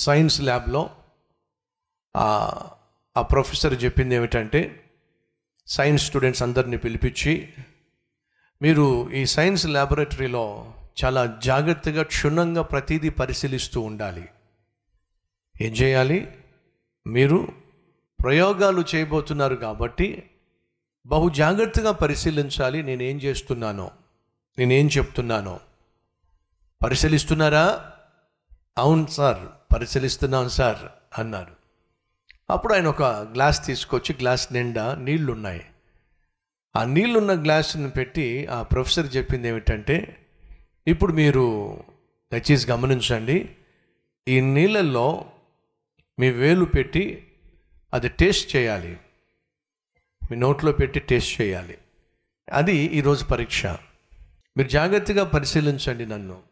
Science ల్యాబ్లో ఆ- professor చెప్పింది ఏమిటంటే సైన్స్ స్టూడెంట్స్ అందరినీ పిలిపించి మీరు ఈ సైన్స్ ల్యాబొరేటరీలో చాలా జాగ్రత్తగా క్షుణ్ణంగా ప్రతిదీ పరిశీలిస్తూ ఉండాలి. ఏం చేయాలి? మీరు ప్రయోగాలు చేయబోతున్నారు కాబట్టి బహు జాగ్రత్తగా పరిశీలించాలి నేనేం చేస్తున్నానో నేనేం చెప్తున్నానో. పరిశీలిస్తున్నారా? అవును సార్. పరిశీలిస్తున్నాను సార్ అన్నారు అప్పుడు ఆయన ఒక గ్లాస్ తీసుకొచ్చి గ్లాస్ నిండా నీళ్ళున్నాయి. ఆ నీళ్ళున్న గ్లాసుని పెట్టి ఆ ప్రొఫెసర్ చెప్పింది ఏమిటంటే ఇప్పుడు మీరు దయచేసి గమనించండి ఈ నీళ్ళల్లో మీ వేలు పెట్టి అది టేస్ట్ చేయాలి. మీ నోట్లో పెట్టి టేస్ట్ చేయాలి. అది ఈరోజు పరీక్ష. మీరు జాగ్రత్తగా పరిశీలించండి నన్ను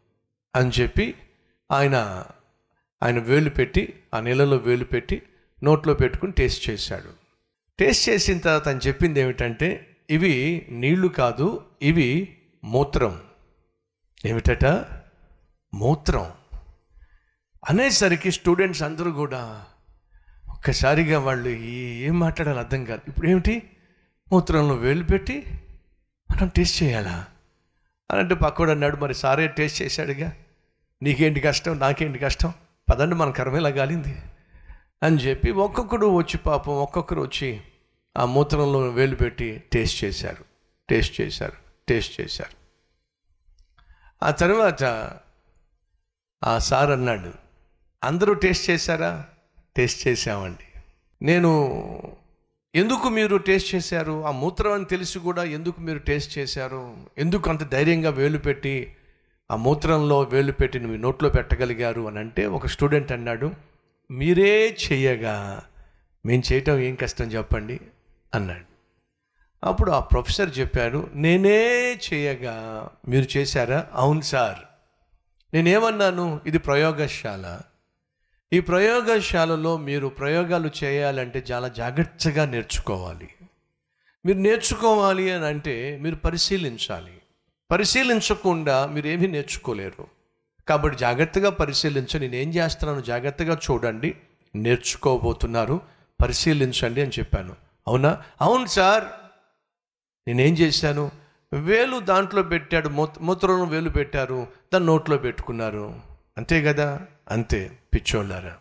అని చెప్పి ఆయన ఆయన వేలు పెట్టి ఆ నీళ్ళలో వేలు పెట్టి నోట్లో పెట్టుకుని టేస్ట్ చేశాడు. టేస్ట్ చేసిన తర్వాత ఆయన చెప్పింది ఏమిటంటే ఇవి నీళ్ళు కాదు ఇవి మూత్రం. ఏమిటట? మూత్రం. అనేసరికి స్టూడెంట్స్ అందరూ కూడా ఒక్కసారిగా వాళ్ళు ఏం మాట్లాడాలి అర్థం కాదు. ఇప్పుడు ఏమిటి? మూత్రంలో వేలు పెట్టి మనం టేస్ట్ చేయాలా? అని అంటే పక్కడు అన్నాడు మరి సారే టేస్ట్ చేశాడుగా. నీకేంటి కష్టం? నాకేంటి కష్టం? పదండి మన కర్మేలా గాలింది. అని చెప్పి ఒక్కొక్కడు వచ్చి పాపం ఒక్కొక్కరు వచ్చి ఆ మూత్రంలో వేలు పెట్టి టేస్ట్ చేశారు టేస్ట్ చేశారు టేస్ట్ చేశారు. ఆ తర్వాత ఆ సార్ అన్నాడు అందరూ టేస్ట్ చేశారా? టేస్ట్ చేశామండి. నేను ఎందుకు మీరు టేస్ట్ చేశారు? ఆ మూత్రం అని తెలిసి కూడా ఎందుకు మీరు టేస్ట్ చేశారు? ఎందుకు అంత ధైర్యంగా వేలు పెట్టి ఆ మూత్రంలో వేలు పెట్టి మీ నోట్లో పెట్టగలిగారు అని అంటే ఒక స్టూడెంట్ అన్నాడు మీరే చేయగా మేము చేయటం ఏం కష్టం చెప్పండి అన్నాడు. అప్పుడు ఆ ప్రొఫెసర్ చెప్పాడు నేనే చేయగా మీరు చేశారా? అవును సార్. నేనేమన్నాను? ఇది ప్రయోగశాల. ఈ ప్రయోగశాలలో మీరు ప్రయోగాలు చేయాలంటే చాలా జాగ్రత్తగా నేర్చుకోవాలి. మీరు నేర్చుకోవాలి అని అంటే మీరు పరిశీలించాలి. పరిశీలించకుండా మీరు నేర్చుకోలేరు. కాబట్టి జాగ్రత్తగా పరిశీలించ నేను ఏం చేస్తున్నాను జాగ్రత్తగా చూడండి. నేర్చుకోబోతున్నారు. పరిశీలించండి అని చెప్పాను. అవునా? అవును సార్. నేనేం చేశాను? వేలు దాంట్లో పెట్టాడు. మూత మూత్రంలో వేలు పెట్టారు. దాన్ని నోట్లో పెట్టుకున్నారు. అంతే కదా? అంతే పిచ్చోళ్ళారా.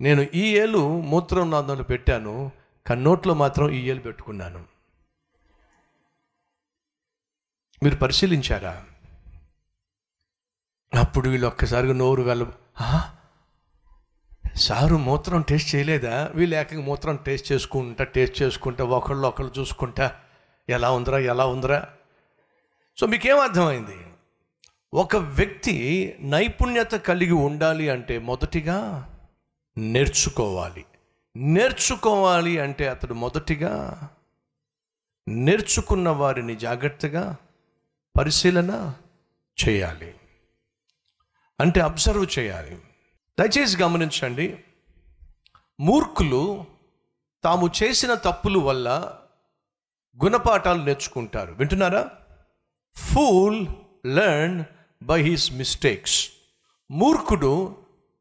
నేను ఈ ఏలు మూత్రం నాదంలో పెట్టాను. కానీ నోట్లో మాత్రం ఈ ఏలు పెట్టుకున్నాను. మీరు పరిశీలించారా? అప్పుడు వీళ్ళు ఒక్కసారిగా నోరు వెళ్ళ సారు మూత్రం టేస్ట్ చేయలేదా? వీళ్ళు ఏకంగా మూత్రం టేస్ట్ చేసుకుంటా టేస్ట్ చేసుకుంటా ఒకళ్ళు ఒకళ్ళు చూసుకుంటా ఎలా ఉందిరా ఎలా ఉందిరా? సో మీకేం అర్థమైంది? ఒక వ్యక్తి నైపుణ్యత కలిగి ఉండాలి అంటే మొదటిగా నేర్చుకోవాలి. నేర్చుకోవాలి అంటే అతడు మొదటిగా నేర్చుకున్న వారిని జాగ్రత్తగా పరిశీలన చేయాలి. అంటే అబ్జర్వ్ చేయాలి. దయచేసి గమనించండి. మూర్ఖులు తాము చేసిన తప్పులు వల్ల గుణపాఠాలు నేర్చుకుంటారు. వింటున్నారా? Fool learn by his mistakes మూర్ఖుడు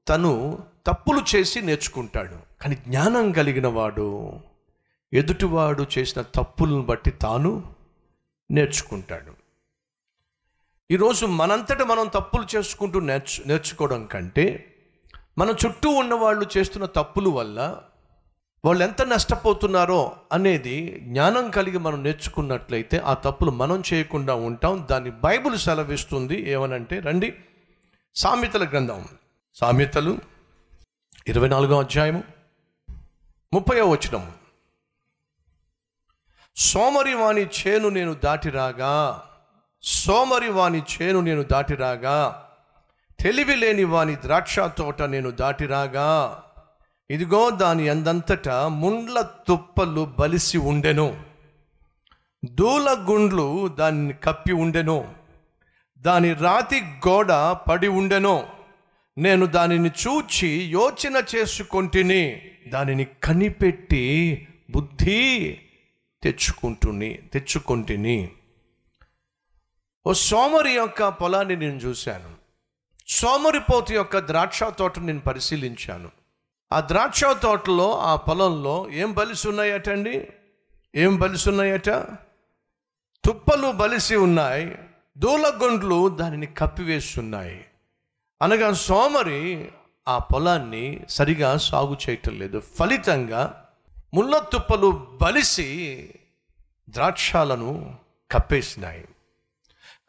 తను తప్పులు చేసి నేర్చుకుంటాడు. కానీ జ్ఞానం కలిగిన వాడు ఎదుటివాడు చేసిన తప్పులను బట్టి తాను నేర్చుకుంటాడు. ఈరోజు మనంతట మనం తప్పులు చేసుకుంటూ నేర్చు నేర్చుకోవడం కంటే మన చుట్టూ ఉన్న వాళ్ళు చేస్తున్న తప్పుల వల్ల వాళ్ళు ఎంత నష్టపోతున్నారో అనేది జ్ఞానం కలిగి మనం నేర్చుకున్నట్లయితే ఆ తప్పులు మనం చేయకుండా ఉంటాం. దాన్ని బైబిల్ సెలవిస్తుంది ఏమనంటే రండి సామెతల గ్రంథం. సామెతలు ఇరవై నాలుగో అధ్యాయము ముప్పయో వచనం సోమరివాణి చేను నేను దాటిరాగా సోమరి వాని చేను నేను దాటిరాగా తెలివి లేని వాని ద్రాక్ష తోట నేను దాటిరాగా. ఇదిగో దాని అందంతట ముండ్ల తుప్పలు బలిసి ఉండెను. దూల గుండ్లు దాన్ని కప్పి ఉండెను. దాని రాతి గోడ పడి ఉండెను. నేను దానిని చూచి యోచన చేసుకొంటిని దానిని కనిపెట్టి బుద్ధి తెచ్చుకుంటుని తెచ్చుకొంటిని. ఓ సోమరి యొక్క పొలాన్ని నేను చూశాను. సోమరిపోతు యొక్క ద్రాక్ష తోటను నేను పరిశీలించాను. ఆ ద్రాక్ష తోటలో ఆ పొలంలో ఏం బలిసి ఉన్నాయట అండి ఏం బలిసి ఉన్నాయట? తుప్పలు బలిసి ఉన్నాయి దూలగొండ్లు దానిని కప్పివేస్తున్నాయి. అనగా సోమరి ఆ పొలాన్ని సరిగా సాగు చేయటం లేదు. ఫలితంగా ముళ్ళ తుప్పలు బలిసి ద్రాక్షాలను కప్పేసినాయి.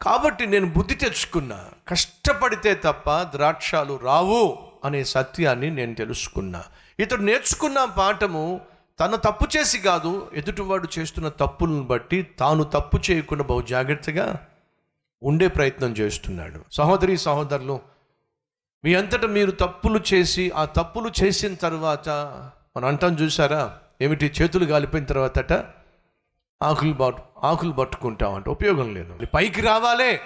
కాబట్టి నేను బుద్ధి తెచ్చుకున్నా. కష్టపడితే తప్ప ద్రాక్షాలు రావు అనే సత్యాన్ని నేను తెలుసుకున్నా. ఇతడు నేర్చుకున్న పాఠము తన తప్పు చేసి కాదు ఎదుటివాడు చేస్తున్న తప్పులను బట్టి తాను తప్పు చేయకుండా బహు జాగ్రత్తగా ఉండే ప్రయత్నం చేస్తున్నాడు. సహోదరి సహోదరులు మీ అంతటా మీరు తప్పులు చేసి ఆ తప్పులు చేసిన తర్వాత మనం అంటాం చూసారా ఏమిటి? చేతులు కాలిపోయిన తర్వాతట ఆకులు పట్టు ఆకులు పట్టుకుంటామంటే ఉపయోగం లేదు. పైకి రావాలి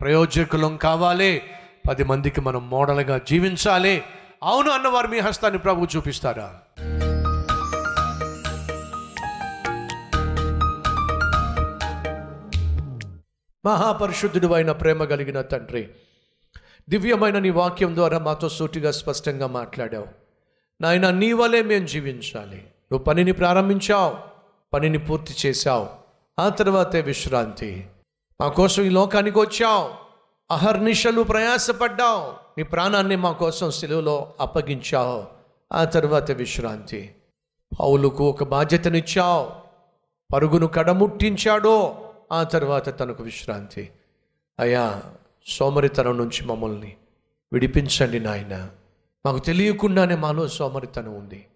ప్రయోజకులం కావాలి పది మందికి మనం మోడల్గా జీవించాలి. అవును అన్నవారు మీ హస్తాన్ని ప్రభు చూపిస్తారా? మహాపరిశుద్ధుడు అయిన ప్రేమ కలిగిన తండ్రి దివ్యమైన నీ వాక్యం ద్వారా మాతో సూటిగా స్పష్టంగా మాట్లాడావు. నాయన నీ వలే మేము జీవించాలి. నువ్వు పనిని ప్రారంభించావు. పనిని పూర్తి చేశావు. ఆ తర్వాతే విశ్రాంతి. మా కోసం ఈ లోకానికి వచ్చావు. అహర్నిశలు ప్రయాసపడ్డావు. నీ ప్రాణాన్ని మా కోసం సెలవులో అప్పగించావు. ఆ తర్వాత విశ్రాంతి. పౌలుకు ఒక బాధ్యతనిచ్చావు. పరుగును కడముట్టించాడో. ఆ తర్వాత తనకు విశ్రాంతి. అయ్యా సోమరితనం నుంచి మమ్మల్ని విడిపించండి నాయన. మాకు తెలియకుండానే మాలో సోమరితనం ఉంది.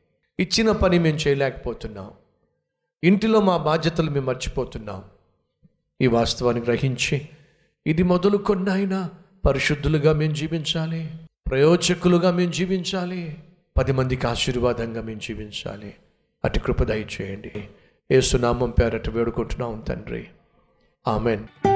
ఇచ్చిన పని మేము చేయలేకపోతున్నాం. ఇంటిలో మా బాధ్యతలు మేము మర్చిపోతున్నాం. ఈ వాస్తవాన్ని గ్రహించి ఇది మొదలుకొన్నాయిన పరిశుద్ధులుగా మేము జీవించాలి ప్రయోజకులుగా మేము జీవించాలి పది మందికి ఆశీర్వాదంగా మేము జీవించాలి. అటు కృప దయచేయండి. ఏసునామం పేరట వేడుకుంటున్నాం తండ్రి. ఆమెన్.